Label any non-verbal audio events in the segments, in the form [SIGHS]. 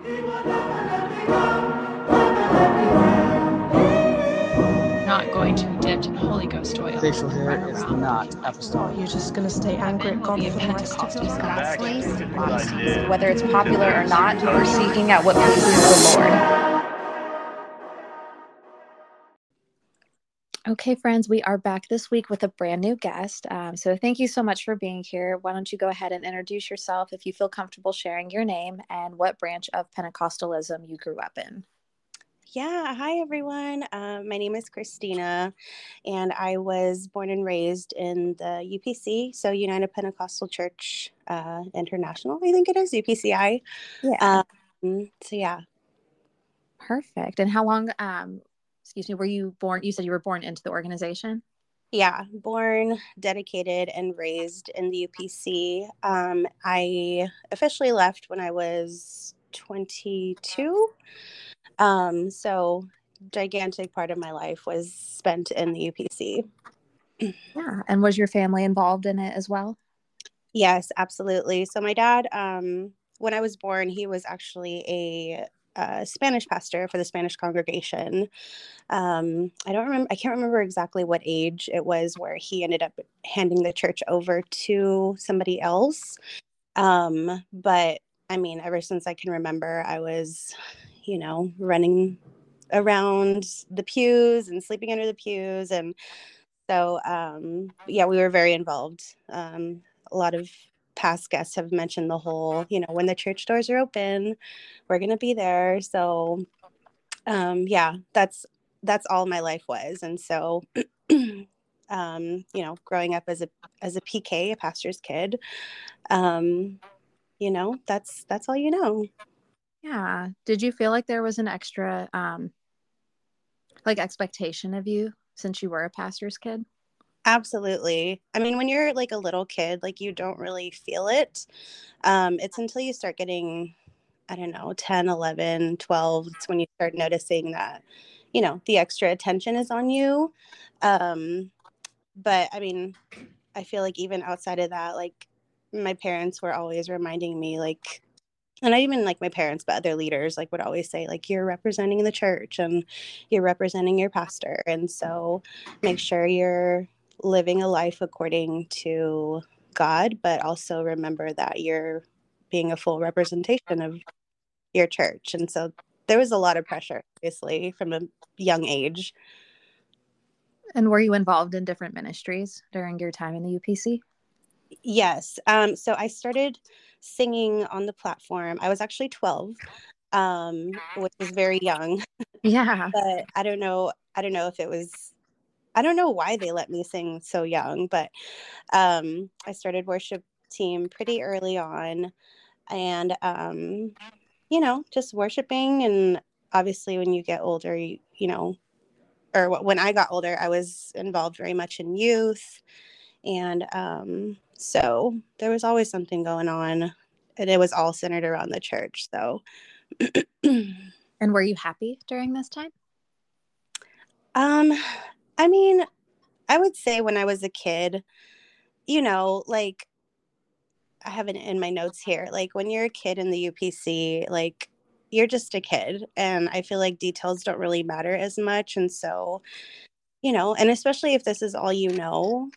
Not going to be dipped in Holy Ghost oil. Facial hair run is around. not apostolic. Oh, you're just gonna stay angry at God Be a for the rest of your life. Whether it's popular or not, we're seeking out what pleases the Lord. Okay, friends, we are back this week with a brand new guest. Um, so thank you so much for being here. Why don't you go ahead and introduce yourself if you feel comfortable sharing your name and what branch of Pentecostalism you grew up in? Yeah, hi everyone. Uh, my name is Christina, and I was born and raised in the UPC, so United Pentecostal Church uh, International, I think it is UPCI. Yeah. Um, so yeah, Perfect. And how long, um, excuse me, were you born? You said you were born into the organization? yeah, born, dedicated, and raised in the UPC. Um, I officially left when I was 22. Um, so gigantic part of my life was spent in the UPC. [CLEARS THROAT] Yeah. And was your family involved in it as well? Yes, absolutely. So my dad, um, when I was born, he was actually a, Spanish pastor for the Spanish congregation. Um, I don't remember. I can't remember exactly what age it was where he ended up handing the church over to somebody else. Um, but I mean, ever since I can remember, I was, you know, running around the pews and sleeping under the pews and so um yeah we were very involved um a lot of past guests have mentioned the whole you know when the church doors are open we're going to be there so um yeah that's that's all my life was and so [CLEARS THROAT] um you know growing up as a as a pk a pastor's kid um you know that's that's all you know Yeah. Did you feel like there was an extra, um, like expectation of you since you were a pastor's kid? Absolutely. I mean, when you're like a little kid, like you don't really feel it. Um, it's until you start getting, I don't know, 10, 11, 12, it's when you start noticing that, you know, the extra attention is on you. Um, but I mean, I feel like even outside of that, like my parents were always reminding me, like, and not even like my parents, but other leaders, like would always say, like, you're representing the church and you're representing your pastor. And so make sure you're living a life according to God, but also remember that you're being a full representation of your church. And so there was a lot of pressure, obviously, from a young age. And were you involved in different ministries during your time in the UPC? Yes. Um, so I started singing on the platform. I was actually 12, um, which was very young, Yeah. [LAUGHS] but I don't know. I don't know if it was, I don't know why they let me sing so young, but um, I started worship team pretty early on and, um, you know, just worshiping. And obviously, when you get older, you, you know, or when I got older, I was involved very much in youth. And um, so there was always something going on, and it was all centered around the church. So, And were you happy during this time? um, I mean, I would say when I was a kid, you know, like I have it in my notes here, like when you're a kid in the UPC, like you're just a kid, and I feel like details don't really matter as much. And so, you know, and especially if this is all you know,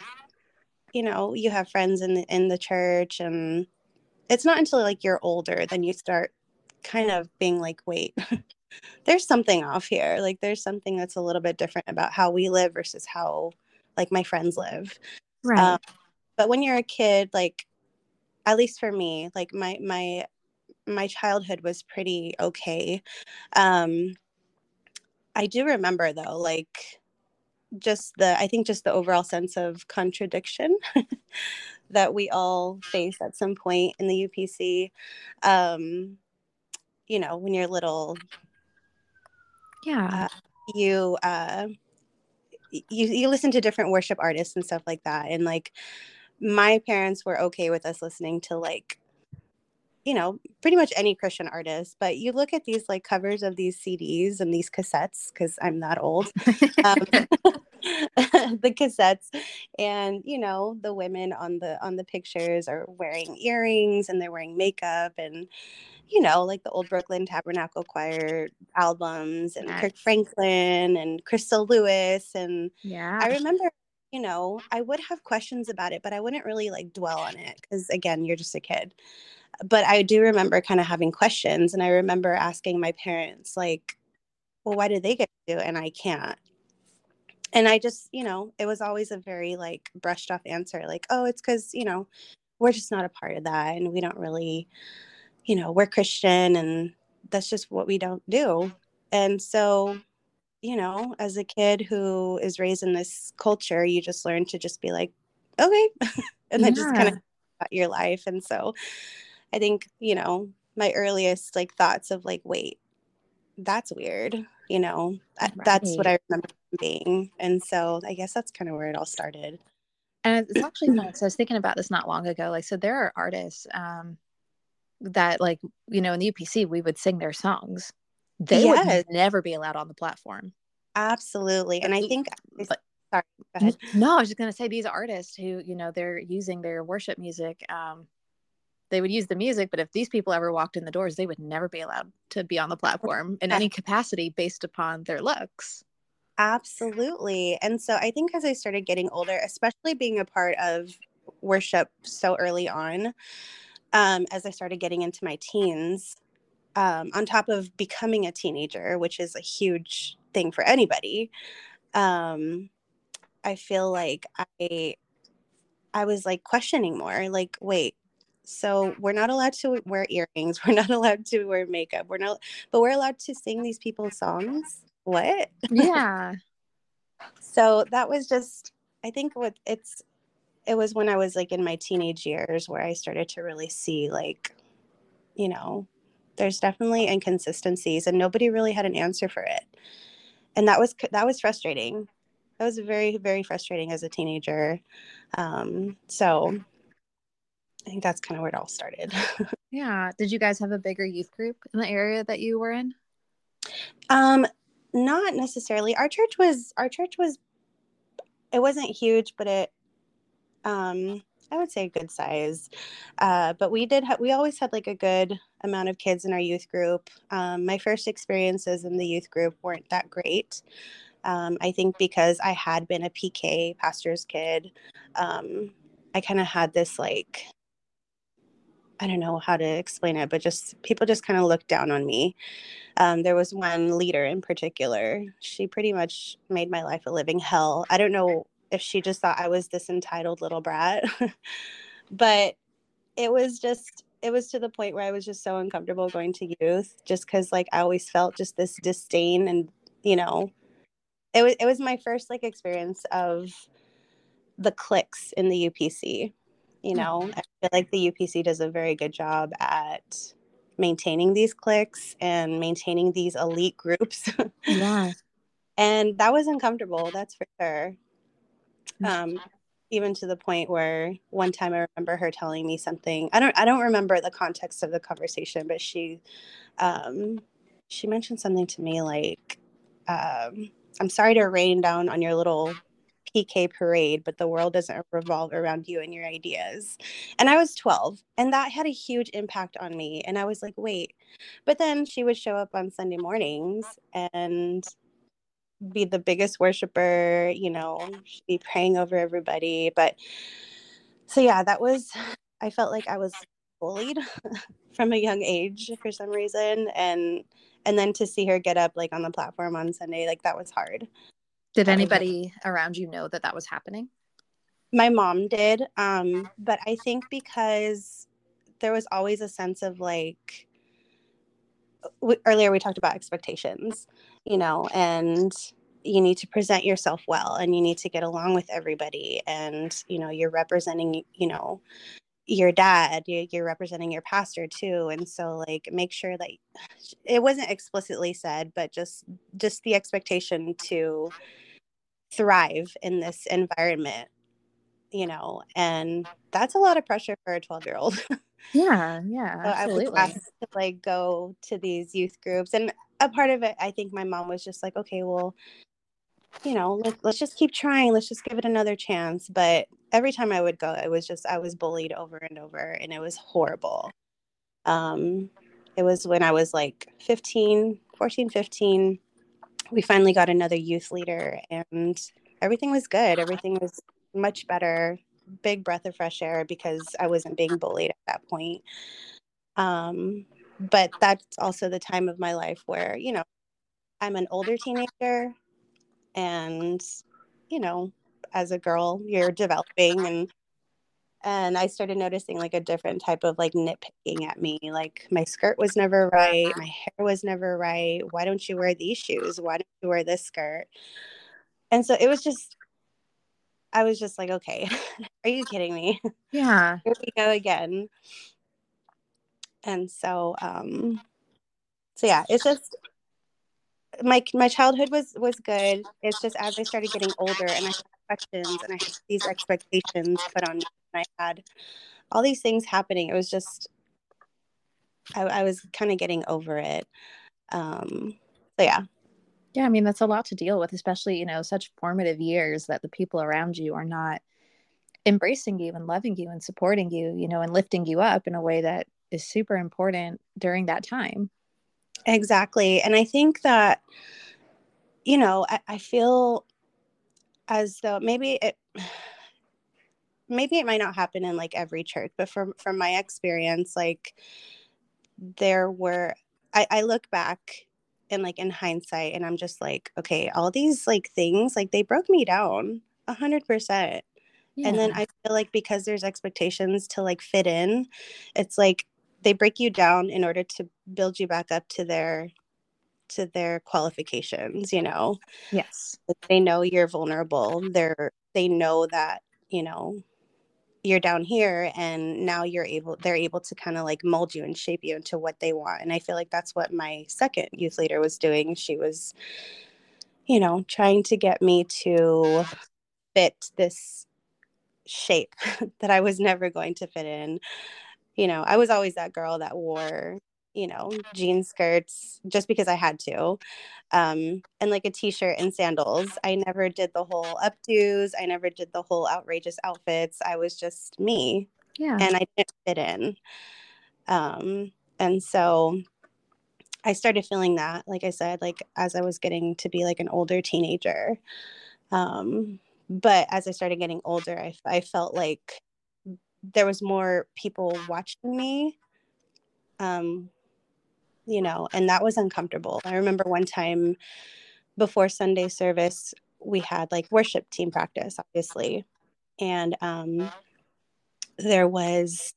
you know, you have friends in the in the church, and it's not until like you're older then you start kind of being like, wait, [LAUGHS] there's something off here. Like there's something that's a little bit different about how we live versus how like my friends live. Right. Um, but when you're a kid, like at least for me, like my my my childhood was pretty okay. Um I do remember though, like just the I think just the overall sense of contradiction [LAUGHS] that we all face at some point in the UPC. Um, you know, when you're little, yeah. you uh you you listen to different worship artists and stuff like that. And like my parents were okay with us listening to like you know, pretty much any Christian artist, but you look at these like covers of these CDs and these cassettes because I'm that old. Um, [LAUGHS] [LAUGHS] the cassettes and you know the women on the on the pictures are wearing earrings and they're wearing makeup and you know like the old brooklyn tabernacle choir albums and Nice. kirk franklin and crystal lewis and Yeah. i remember you know i would have questions about it but i wouldn't really like dwell on it because again you're just a kid. But i do remember kind of having questions and i remember asking my parents like well why do they get to and i can't? And i just you know it was always a very like brushed off answer like oh it's because you know we're just not a part of that and we don't really you know we're christian and that's just what we don't do. And so you know as a kid who is raised in this culture you just learn to just be like okay [LAUGHS] and then just kind of your life and so i think you know my earliest like thoughts of like wait that's weird you know that- that's what i remember being and so i guess that's kind of where it all started And it's actually [CLEARS THROAT] fun. So I was thinking about this not long ago. Like, so there are artists um, that, like, you know, in the UPC, we would sing their songs. They Yes. would never be allowed on the platform. absolutely and i think But- sorry go ahead No, I was just going to say these artists who, you know, they're using their worship music. Um, they would use the music, but if these people ever walked in the doors, they would never be allowed to be on the platform in any capacity based upon their looks. Absolutely. And so I think as I started getting older, especially being a part of worship so early on, um, as I started getting into my teens, um, on top of becoming a teenager, which is a huge thing for anybody, um, I feel like I I was like questioning more, like, wait, so we're not allowed to wear earrings, [LAUGHS] we're not allowed to wear makeup, we're not, but we're allowed to sing these people's songs. What? Yeah. [LAUGHS] so that was just i think what it's it was when i was like in my teenage years where i started to really see like you know there's definitely inconsistencies and nobody really had an answer for it and that was that was frustrating that was very very frustrating as a teenager um so i think that's kind of where it all started [LAUGHS] Yeah. Did you guys have a bigger youth group in the area that you were in? Um, not necessarily. Our church was our church was it wasn't huge, but it um I would say a good size. Uh, but we did have we always had like a good amount of kids in our youth group. Um, my first experiences in the youth group weren't that great. Um, I think because I had been a PK pastor's kid, um, I kind of had this like I don't know how to explain it, but just people just kind of looked down on me. Um, there was one leader in particular. She pretty much made my life a living hell. I don't know if she just thought I was this entitled little brat, [LAUGHS] but it was just, it was to the point where I was just so uncomfortable going to youth just because like I always felt just this disdain and, you know, it was, it was my first like experience of the cliques in the UPC. You know, mm. I feel like the UPC does a very good job at maintaining these cliques and maintaining these elite groups. [LAUGHS] Yeah. and that was uncomfortable, that's for sure. Um, even to the point where one time I remember her telling me something. I don't I don't remember the context of the conversation, but she um she mentioned something to me like um I'm sorry to rain down on your little PK parade, but the world doesn't revolve around you and your ideas. And I was 12, and that had a huge impact on me. And I was like, wait. But then she would show up on Sunday mornings and be the biggest worshiper, you know, be praying over everybody. But so, yeah, that was, I felt like I was bullied [LAUGHS] from a young age for some reason. And, and then to see her get up like on the platform on Sunday, like that was hard. Did Um, anybody around you know that that was happening? my mom did um but i think because there was always a sense of like earlier we talked about expectations you know and you need to present yourself well and you need to get along with everybody and you know you're representing you know your dad you- you're representing your pastor too and so like make sure that [SIGHS] it wasn't explicitly said but just just the expectation to thrive in this environment you know and that's a lot of pressure for a 12 year old [LAUGHS] Yeah, yeah, so I was absolutely. asked to like go to these youth groups, and a part of it, I think my mom was just like, okay, well, you know, let, let's just keep trying. Let's just give it another chance. But every time I would go, it was just, I was bullied over and over, and it was horrible. Um, it was when I was like 15, 14, 15. We finally got another youth leader, and everything was good. Everything was much better. Big breath of fresh air because I wasn't being bullied at that point. Um, but that's also the time of my life where, you know, I'm an older teenager and you know as a girl you're developing and and i started noticing like a different type of like nitpicking at me like my skirt was never right my hair was never right why don't you wear these shoes? Why don't you wear this skirt? And so it was just i was just like okay [LAUGHS] are you kidding me? Yeah. here we go again and so um so yeah it's just my my childhood was was good. It's just as I started getting older and I had questions and I had these expectations put on me and I had all these things happening. It was just I, I was kind of getting over it. Um, so yeah, Yeah, I mean that's a lot to deal with, especially, you know, such formative years that the people around you are not embracing you and loving you and supporting you, you know, and lifting you up in a way that is super important during that time. exactly. And I think that you know I, I feel as though maybe it [SIGHS] maybe it might not happen in like every church, but from from my experience, like there were I, I look back and like in hindsight and I'm just like, okay, all these like things, like they broke me down a hundred percent. And then I feel like because there's expectations to like fit in, it's like they break you down in order to build you back up to their to their qualifications, you know. yes. They know you're vulnerable. They're they know that, you know, you're down here and now you're able they're able to kind of like mold you and shape you into what they want and i feel like that's what my second youth leader was doing she was you know trying to get me to fit this shape [LAUGHS] that i was never going to fit in you know i was always that girl that wore you know jean skirts just because i had to um and like a t-shirt and sandals. I never did the whole updos. I never did the whole outrageous outfits. I was just me Yeah. and i didn't fit in. Um and so i started feeling that like i said like as i was getting to be like an older teenager. Um but as i started getting older i, I felt like there was more people watching me um you know and that was uncomfortable. I remember one time before sunday service we had like worship team practice obviously. And um there was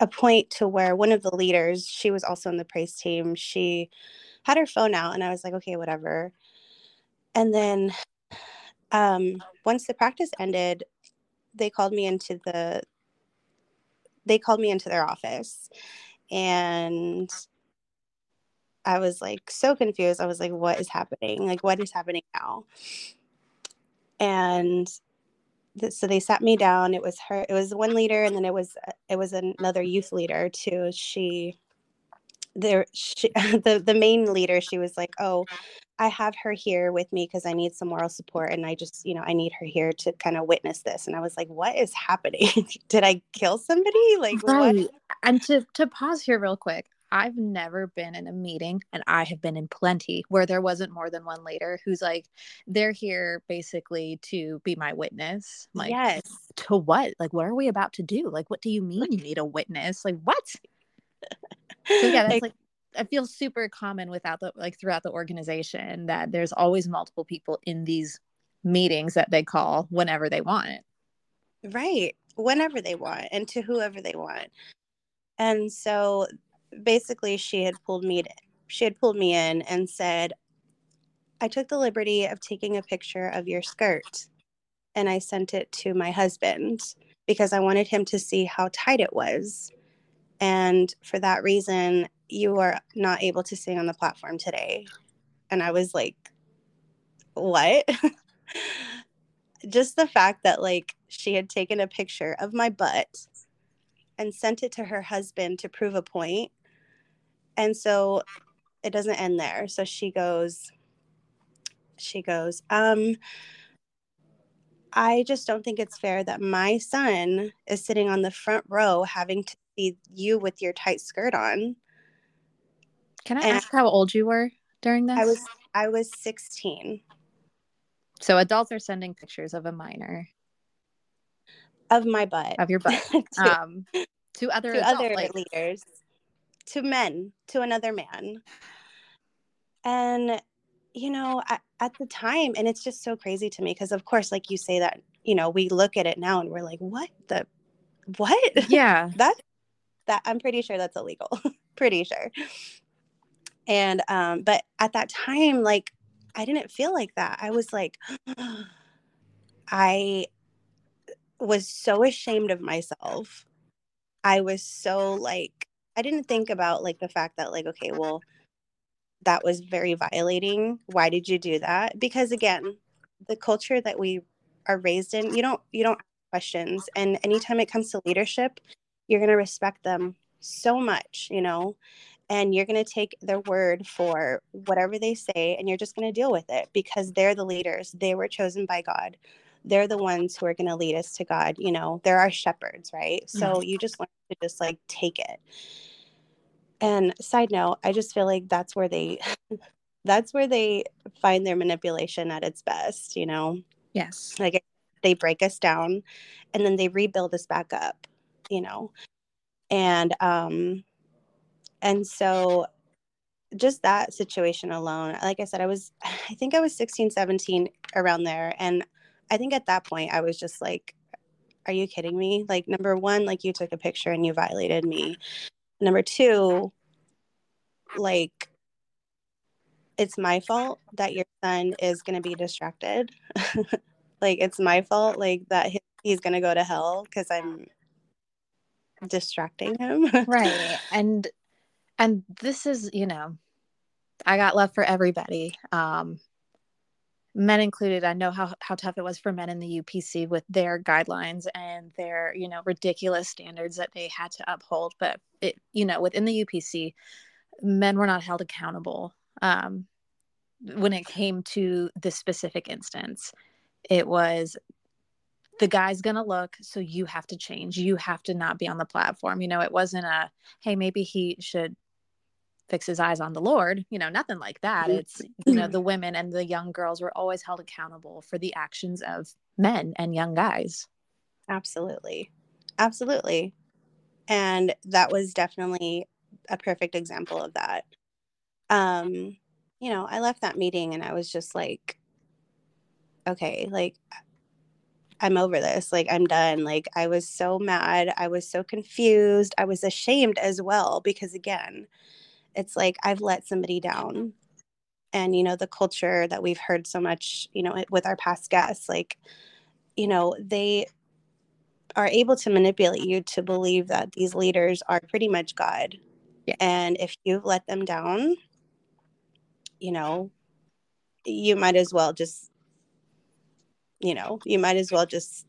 a point to where one of the leaders she was also in the praise team she had her phone out and i was like okay whatever. And then um once the practice ended they called me into the they called me into their office and I was like so confused. I was like, what is happening? Like, what is happening now? And th- so they sat me down. It was her, it was one leader, and then it was uh, it was another youth leader too. She there she [LAUGHS] the the main leader, she was like, Oh, I have her here with me because I need some moral support and I just, you know, I need her here to kind of witness this. And I was like, What is happening? [LAUGHS] Did I kill somebody? Like what Right. And to to pause here real quick, I've never been in a meeting, and I have been in plenty where there wasn't more than one leader who's like, they're here basically to be my witness. I'm Like, yes. to what? Like, what are we about to do? Like, what do you mean you need a witness? Like, what? So yeah, that's like I feel super common without the like throughout the organization that there's always multiple people in these meetings that they call whenever they want. Right. Whenever they want and to whoever they want. And so basically she had pulled me to, she had pulled me in and said, I took the liberty of taking a picture of your skirt and I sent it to my husband because I wanted him to see how tight it was. And for that reason, you are not able to sing on the platform today. And I was like, what? [LAUGHS] Just the fact that like she had taken a picture of my butt and sent it to her husband to prove a point. And so it doesn't end there. So she goes, she goes, um, I just don't think it's fair that my son is sitting on the front row having to see you with your tight skirt on. Can I And- ask how old you were during this? I was I was 16 So adults are sending pictures of a minor of my butt of your butt [LAUGHS] to, um, to other [LAUGHS] to adult- other like- leaders, to men, to another man. And you know, at, at the time, and it's just so crazy to me because, of course, like you say that, you know, we look at it now and we're like, what the, what? [LAUGHS] Yeah. that that I'm pretty sure that's illegal. [LAUGHS] pretty sure. And um, but at that time, like I didn't feel like that. I was like, [GASPS] I was so ashamed of myself. I was so like I didn't think about like the fact that like, okay, well, that was very violating. Why did you do that? Because again, the culture that we are raised in, you don't you don't ask questions. And anytime it comes to leadership, you're gonna respect them so much, you know, and you're gonna take their word for whatever they say, and you're just gonna deal with it because they're the leaders. They were chosen by God. They're the ones who are gonna lead us to God, you know, they're our shepherds, right? So mm-hmm. you just want to just like take it. And side note, I just feel like that's where they [LAUGHS] that's where they find their manipulation at its best, you know. Yes. Like they break us down and then they rebuild us back up, you know. And um and so just that situation alone, like I said, I was [SIGHS] I think I was 16, 17 around there and I think at that point I was just like are you kidding me? Like number 1, like you took a picture and you violated me. Number 2, like it's my fault that your son is going to be distracted. [LAUGHS] like it's my fault like that he's going to go to hell cuz I'm distracting him. [LAUGHS] Right. And and this is, you know, I got love for everybody. Um men included. I know how how tough it was for men in the UPC with their guidelines and their, you know, ridiculous standards that they had to uphold, but it, you know, within the UPC, men were not held accountable. Um when it came to this specific instance, it was the guy's going to look so you have to change you have to not be on the platform you know it wasn't a hey maybe he should fix his eyes on the lord you know nothing like that it's you know the women and the young girls were always held accountable for the actions of men and young guys Absolutely. Absolutely. And that was definitely a perfect example of that. Um, you know, I left that meeting and I was just like, okay, like I'm over this. Like I'm done. Like I was so mad. I was so confused. I was ashamed as well because again, it's like I've let somebody down. And you know, the culture that we've heard so much, you know, with our past guests, like, you know, they are able to manipulate you to believe that these leaders are pretty much God. Yeah. And if you've let them down, you know, you might as well just, you know, you might as well just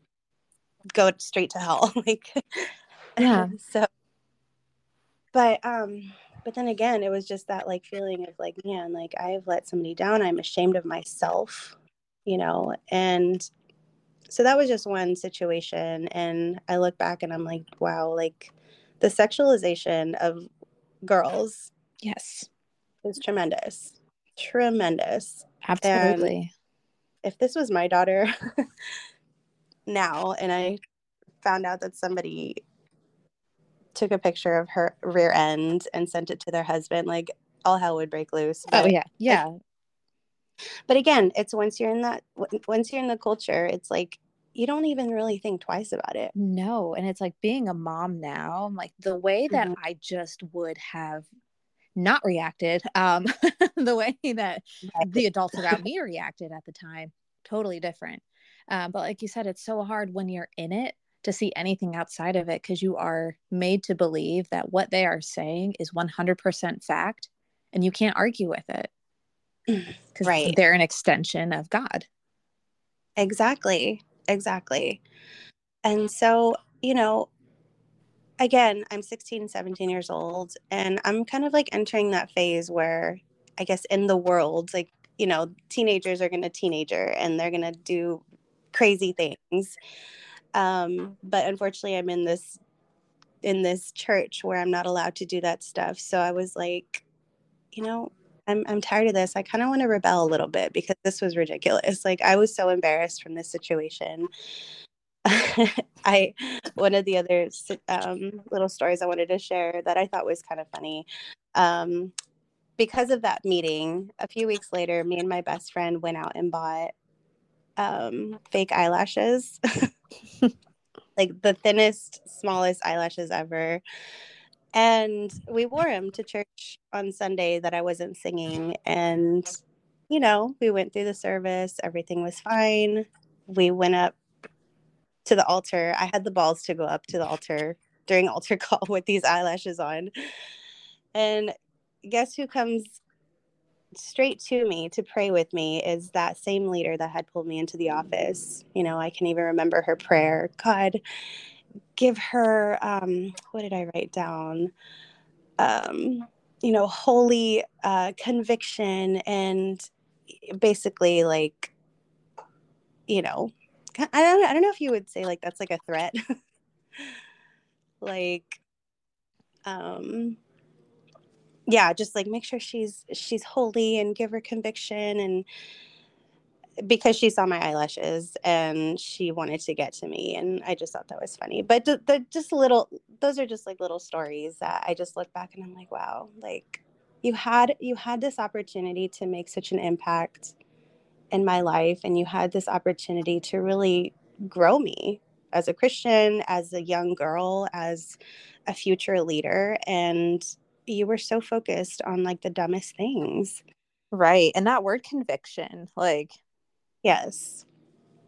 go straight to hell. [LAUGHS] like, Yeah. [LAUGHS] so, but, um, but then again, it was just that like feeling of like, man, like I've let somebody down. I'm ashamed of myself, you know, and so that was just one situation and i look back and i'm like wow like the sexualization of girls yes is tremendous tremendous absolutely if this was my daughter [LAUGHS] now and i found out that somebody took a picture of her rear end and sent it to their husband like all hell would break loose oh But- yeah. yeah. But again it's once you're in that once you're in the culture it's like you don't even really think twice about it. No, and it's like being a mom now, I'm like the way that Mhm. I just would have not reacted, um, [LAUGHS] the way that the adults around me reacted at the time, totally different. Um, but like you said, it's so hard when you're in it to see anything outside of it because you are made to believe that what they are saying is 100% fact and you can't argue with it because Right. they're an extension of God. Exactly. Exactly. And so, you know, again, I'm 16, 17 years old, and I'm kind of like entering that phase where I guess in the world, like you know, teenagers are going to teenager and they're going to do crazy things. Um, but unfortunately, I'm in this in this church where I'm not allowed to do that stuff. So I was like, you know, I'm I'm tired of this. I kind of want to rebel a little bit because this was ridiculous. Like I was so embarrassed from this situation. [LAUGHS] I one of the other um, little stories I wanted to share that I thought was kind of funny. Um, because of that meeting, a few weeks later, me and my best friend went out and bought um, fake eyelashes, [LAUGHS] like the thinnest, smallest eyelashes ever. And we wore them to church on Sunday that I wasn't singing. And, you know, we went through the service, everything was fine. We went up to the altar. I had the balls to go up to the altar during [LAUGHS] altar call with these eyelashes on. And guess who comes straight to me to pray with me is that same leader that had pulled me into the office. You know, I can even remember her prayer God, give her, um, what did I write down? Um, you know, holy uh, conviction and basically like, you know, I don't, I don't know if you would say like that's like a threat. [LAUGHS] like, um, yeah just like make sure she's she's holy and give her conviction and because she saw my eyelashes and she wanted to get to me and i just thought that was funny but the, the just little those are just like little stories that i just look back and i'm like wow like you had you had this opportunity to make such an impact in my life and you had this opportunity to really grow me as a christian as a young girl as a future leader and you were so focused on like the dumbest things. Right. And that word conviction, like, yes.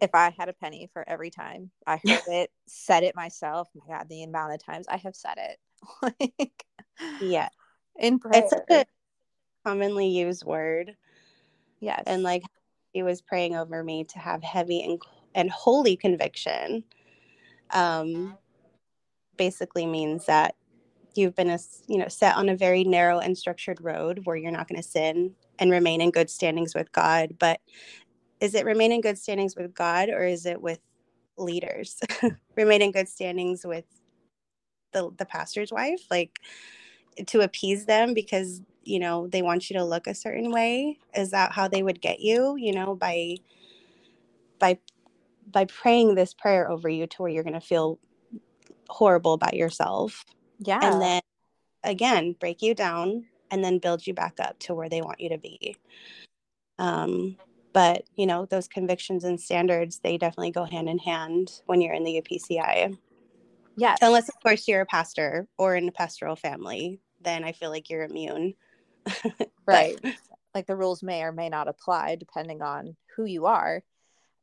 If I had a penny for every time I heard [LAUGHS] it, said it myself, my God, the amount of times I have said it. [LAUGHS] like, yeah. In prayer. It's such a commonly used word. Yes. And like he was praying over me to have heavy and, and holy conviction. Um, basically means that you've been a, you know set on a very narrow and structured road where you're not going to sin and remain in good standings with God but is it remain in good standings with God or is it with leaders [LAUGHS] remain in good standings with the the pastor's wife like to appease them because you know they want you to look a certain way is that how they would get you you know by by by praying this prayer over you to where you're going to feel horrible about yourself yeah. And then again, break you down and then build you back up to where they want you to be. Um, but you know, those convictions and standards, they definitely go hand in hand when you're in the UPCI. Yeah. Unless of course you're a pastor or in a pastoral family, then I feel like you're immune. [LAUGHS] right. Like the rules may or may not apply depending on who you are.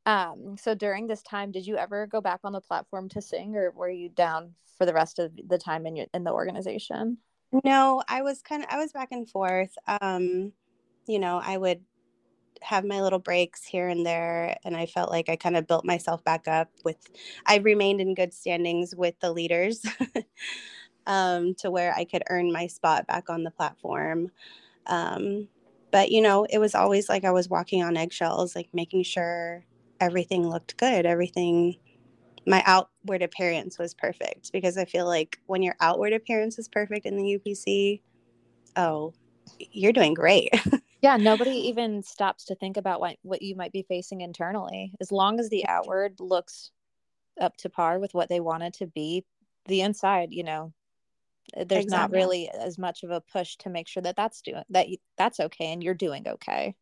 Um, so during this time, did you ever go back on the platform to sing or were you down for the rest of the time in your in the organization? No, I was kind of I was back and forth. Um, you know, I would have my little breaks here and there and I felt like I kind of built myself back up with I remained in good standings with the leaders [LAUGHS] um, to where I could earn my spot back on the platform. Um, but you know, it was always like I was walking on eggshells, like making sure everything looked good, everything my outward appearance was perfect because I feel like when your outward appearance is perfect in the UPC, oh, you're doing great. [LAUGHS] yeah, nobody even stops to think about what what you might be facing internally. As long as the outward looks up to par with what they wanted to be, the inside, you know, Uh, there's exactly. not really as much of a push to make sure that that's doing that that's okay and you're doing okay.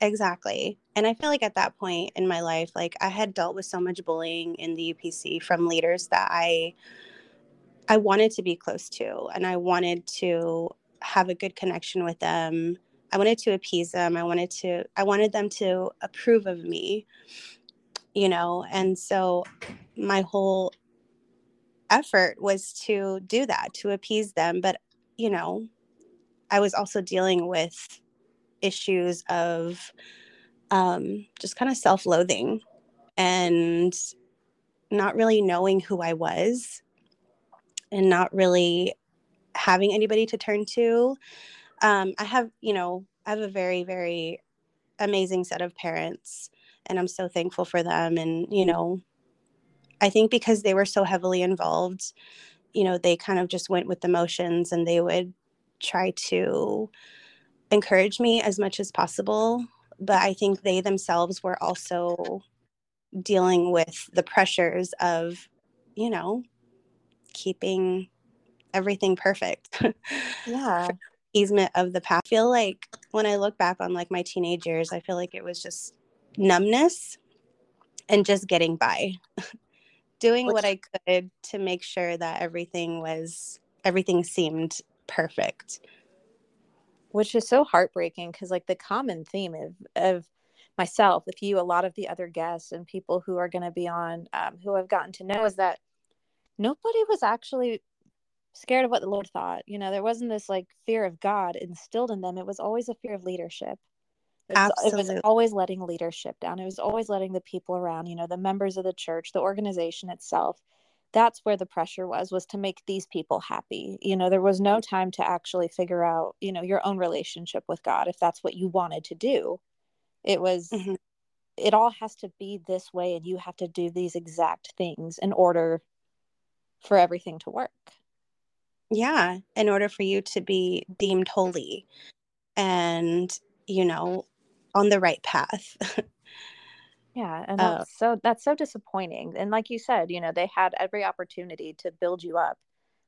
Exactly. And I feel like at that point in my life, like I had dealt with so much bullying in the UPC from leaders that I I wanted to be close to and I wanted to have a good connection with them. I wanted to appease them. I wanted to I wanted them to approve of me. You know, and so my whole effort was to do that, to appease them, but you know, I was also dealing with issues of um, just kind of self loathing and not really knowing who I was and not really having anybody to turn to. Um, I have, you know, I have a very, very amazing set of parents and I'm so thankful for them and you know I think because they were so heavily involved you know they kind of just went with the motions and they would try to encourage me as much as possible but I think they themselves were also dealing with the pressures of you know keeping everything perfect [LAUGHS] Yeah. easement of the path. I feel like when I look back on like my teenage years, I feel like it was just numbness and just getting by. [LAUGHS] Doing what I could to make sure that everything was everything seemed perfect. which is so heartbreaking because like the common theme of, of myself with you a lot of the other guests and people who are going to be on um, who i've gotten to know is that nobody was actually scared of what the lord thought. You know there wasn't this like fear of god instilled in them. It was always a fear of leadership it was, it was always letting leadership down. It was always letting the people around you know the members of the church the organization itself. That's where the pressure was was to make these people happy. You know there was no time to actually figure out you know your own relationship with god if that's what you wanted to do. It was Mhm. it all has to be this way and you have to do these exact things in order for everything to work. Yeah, in order for you to be deemed holy. And, you know, on the right path. [LAUGHS] yeah and Uh, so that's so disappointing and like you said you know they had every opportunity to build you up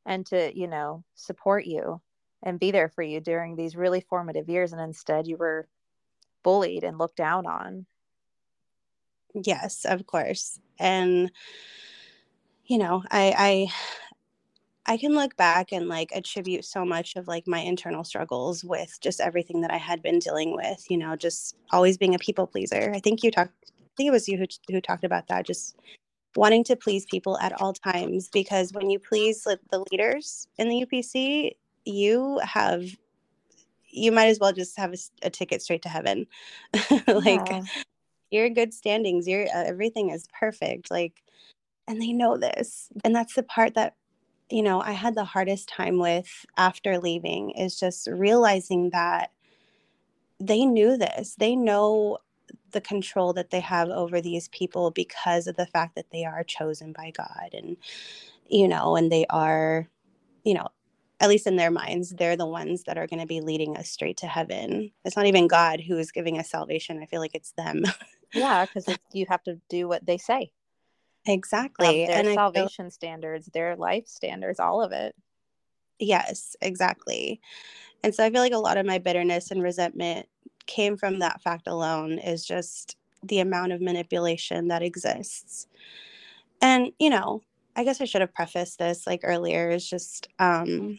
and to you know support you and be there for you during these really formative years and instead you were bullied and looked down on yes, of course. And you know, I I I can look back and like attribute so much of like my internal struggles with just everything that I had been dealing with, you know, just always being a people pleaser. I think you talked I think it was you who who talked about that just wanting to please people at all times because when you please like, the leaders in the UPC, you have you might as well just have a ticket straight to heaven. [LAUGHS] like Yeah. you're in good standings, you're uh, everything is perfect like and they know this. And that's the part that you know, I had the hardest time with after leaving is just realizing that they knew this. They know the control that they have over these people because of the fact that they are chosen by God and you know, and they are, you know, at least in their minds, they're the ones that are going to be leading us straight to heaven. It's not even God who is giving us salvation. I feel like it's them. yeah because [LAUGHS] you have to do what they say um, exactly. their and I feel, salvation standards their life standards all of it yes, exactly. And so I feel like a lot of my bitterness and resentment came from that fact alone is just the amount of manipulation that exists. And, you know, I guess I should have prefaced this like earlier is just um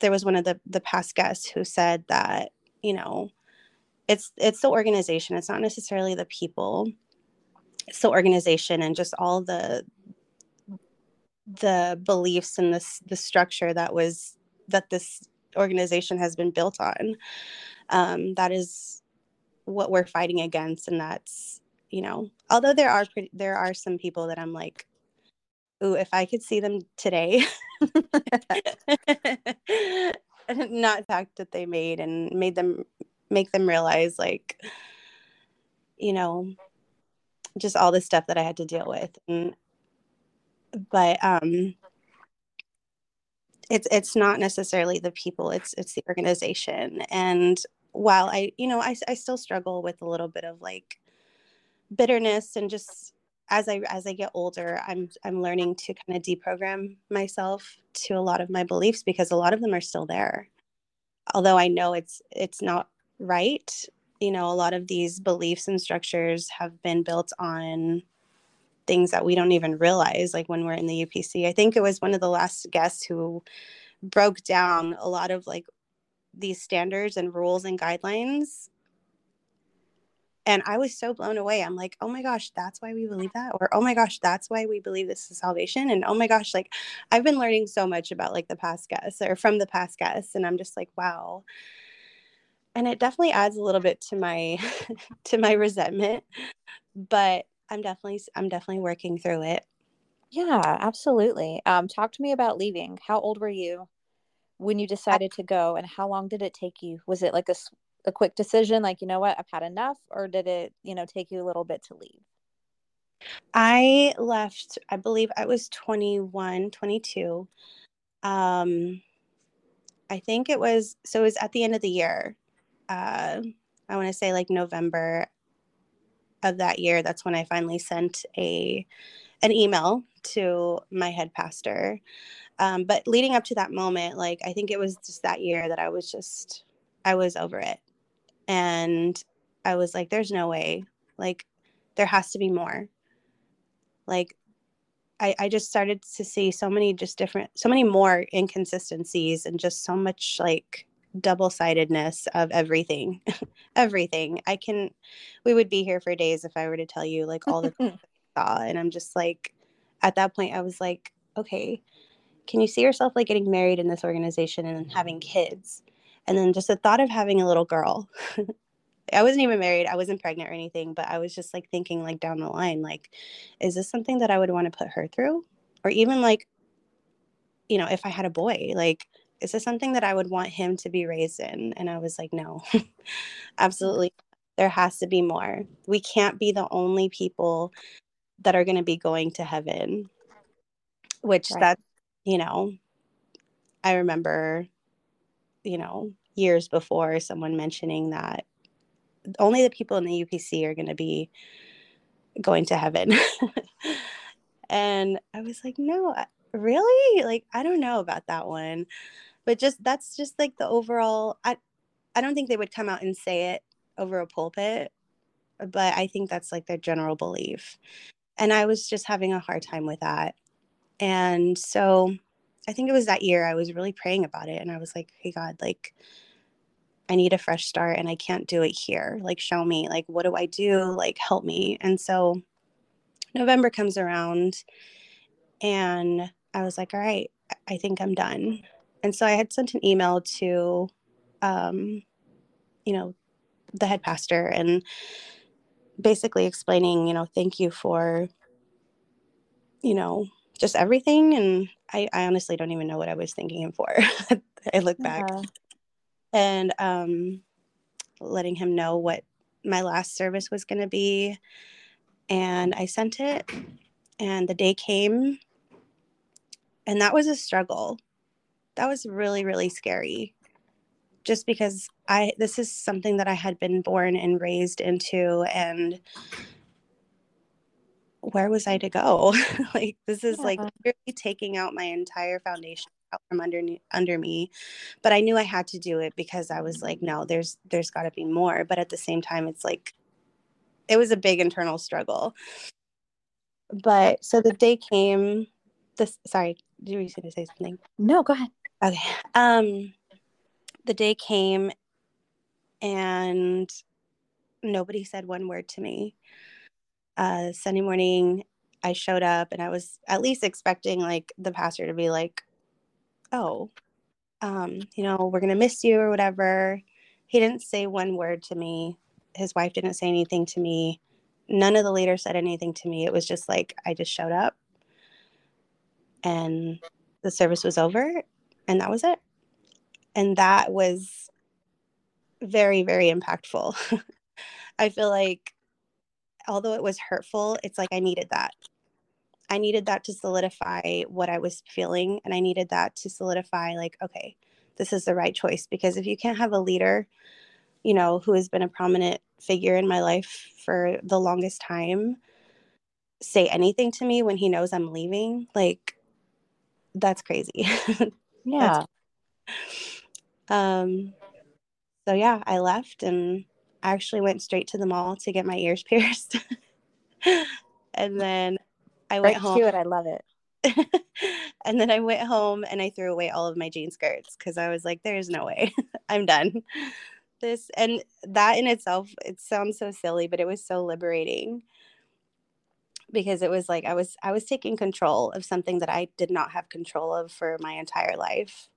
there was one of the the past guests who said that, you know, it's it's the organization, it's not necessarily the people. The organization and just all the the beliefs and this the structure that was that this organization has been built on. Um, that is what we're fighting against and that's you know although there are pretty, there are some people that i'm like ooh if i could see them today. [LAUGHS] Not fact that they made and made them make them realize like you know just all the stuff that i had to deal with. And but um it's it's not necessarily the people it's it's the organization. And while i you know i, I still struggle with a little bit of like bitterness and just as i as i get older i'm i'm learning to kind of deprogram myself to a lot of my beliefs because a lot of them are still there. Although i know it's it's not right you know a lot of these beliefs and structures have been built on things that we don't even realize like when we're in the upc i think it was one of the last guests who broke down a lot of like these standards and rules and guidelines. And i was so blown away. I'm like oh my gosh that's why we believe that or oh my gosh that's why we believe this is salvation and oh my gosh like i've been learning so much about like the past guests or from the past guests and i'm just like wow and it definitely adds a little bit to my [LAUGHS] to my resentment but i'm definitely i'm definitely working through it. Yeah absolutely. Um, talk to me about leaving. How old were you when you decided to go and how long did it take you? Was it like a, a quick decision like you know what? I've had enough or did it you know take you a little bit to leave? I left, I believe I was 21, 22. Um, I think it was, so it was at the end of the year. Uh, I want to say like November of that year. That's when I finally sent a an email to my head pastor. Um, but leading up to that moment, like I think it was just that year that I was just, I was over it. And I was like, there's no way. Like, there has to be more like I, I just started to see so many just different so many more inconsistencies and just so much like double-sidedness of everything [LAUGHS] everything i can we would be here for days if i were to tell you like all the things [LAUGHS] I saw and i'm just like at that point i was like okay can you see yourself like getting married in this organization and having kids and then just the thought of having a little girl [LAUGHS] I wasn't even married. I wasn't pregnant or anything, but I was just like thinking like down the line, like, is this something that I would want to put her through? Or even like, you know, if I had a boy, like, is this something that I would want him to be raised in? And I was like, no, [LAUGHS] mm-hmm. absolutely. There has to be more. We can't be the only people that are going to be going to heaven, which right. that, you know, I remember, you know, years before someone mentioning that only the people in the UPC are going to be going to heaven. [LAUGHS] and I was like, no, really? Like, I don't know about that one. But just that's just like the overall I I don't think they would come out and say it over a pulpit, but I think that's like their general belief. And I was just having a hard time with that. And so I think it was that year I was really praying about it and I was like, "Hey God, like I need a fresh start and I can't do it here. Like, show me, like, what do I do? Like, help me. And so November comes around and I was like, all right, I think I'm done. And so I had sent an email to, um, you know, the head pastor and basically explaining, you know, thank you for, you know, just everything. And I, I honestly don't even know what I was thanking him for. [LAUGHS] I look back. Yeah and um, letting him know what my last service was going to be. And I sent it, and the day came, and that was a struggle. That was really, really scary. Just because I, this is something that I had been born and raised into, and where was I to go? [LAUGHS] like, this is yeah. like really taking out my entire foundation out from under under me but i knew i had to do it because i was like no there's there's got to be more but at the same time it's like it was a big internal struggle but so the day came this sorry did you to say something no go ahead okay um the day came and nobody said one word to me uh sunday morning i showed up and i was at least expecting like the pastor to be like oh, um, you know, we're going to miss you or whatever. He didn't say one word to me. His wife didn't say anything to me. None of the leaders said anything to me. It was just like I just showed up and the service was over and that was it. And that was very, very impactful. [LAUGHS] I feel like although it was hurtful, it's like I needed that. I needed that to solidify what I was feeling. And I needed that to solidify, like, okay, this is the right choice. Because if you can't have a leader, you know, who has been a prominent figure in my life for the longest time, say anything to me when he knows I'm leaving, like, that's crazy. [LAUGHS] Yeah. um, so yeah, I left and I actually went straight to the mall to get my ears [LAUGHS] pierced. and then I went right home. Cute. I love it. [LAUGHS] and then I went home and I threw away all of my jean skirts because I was like, there's no way. [LAUGHS] I'm done. This and that in itself, it sounds so silly, but it was so liberating because it was like I was I was taking control of something that I did not have control of for my entire life.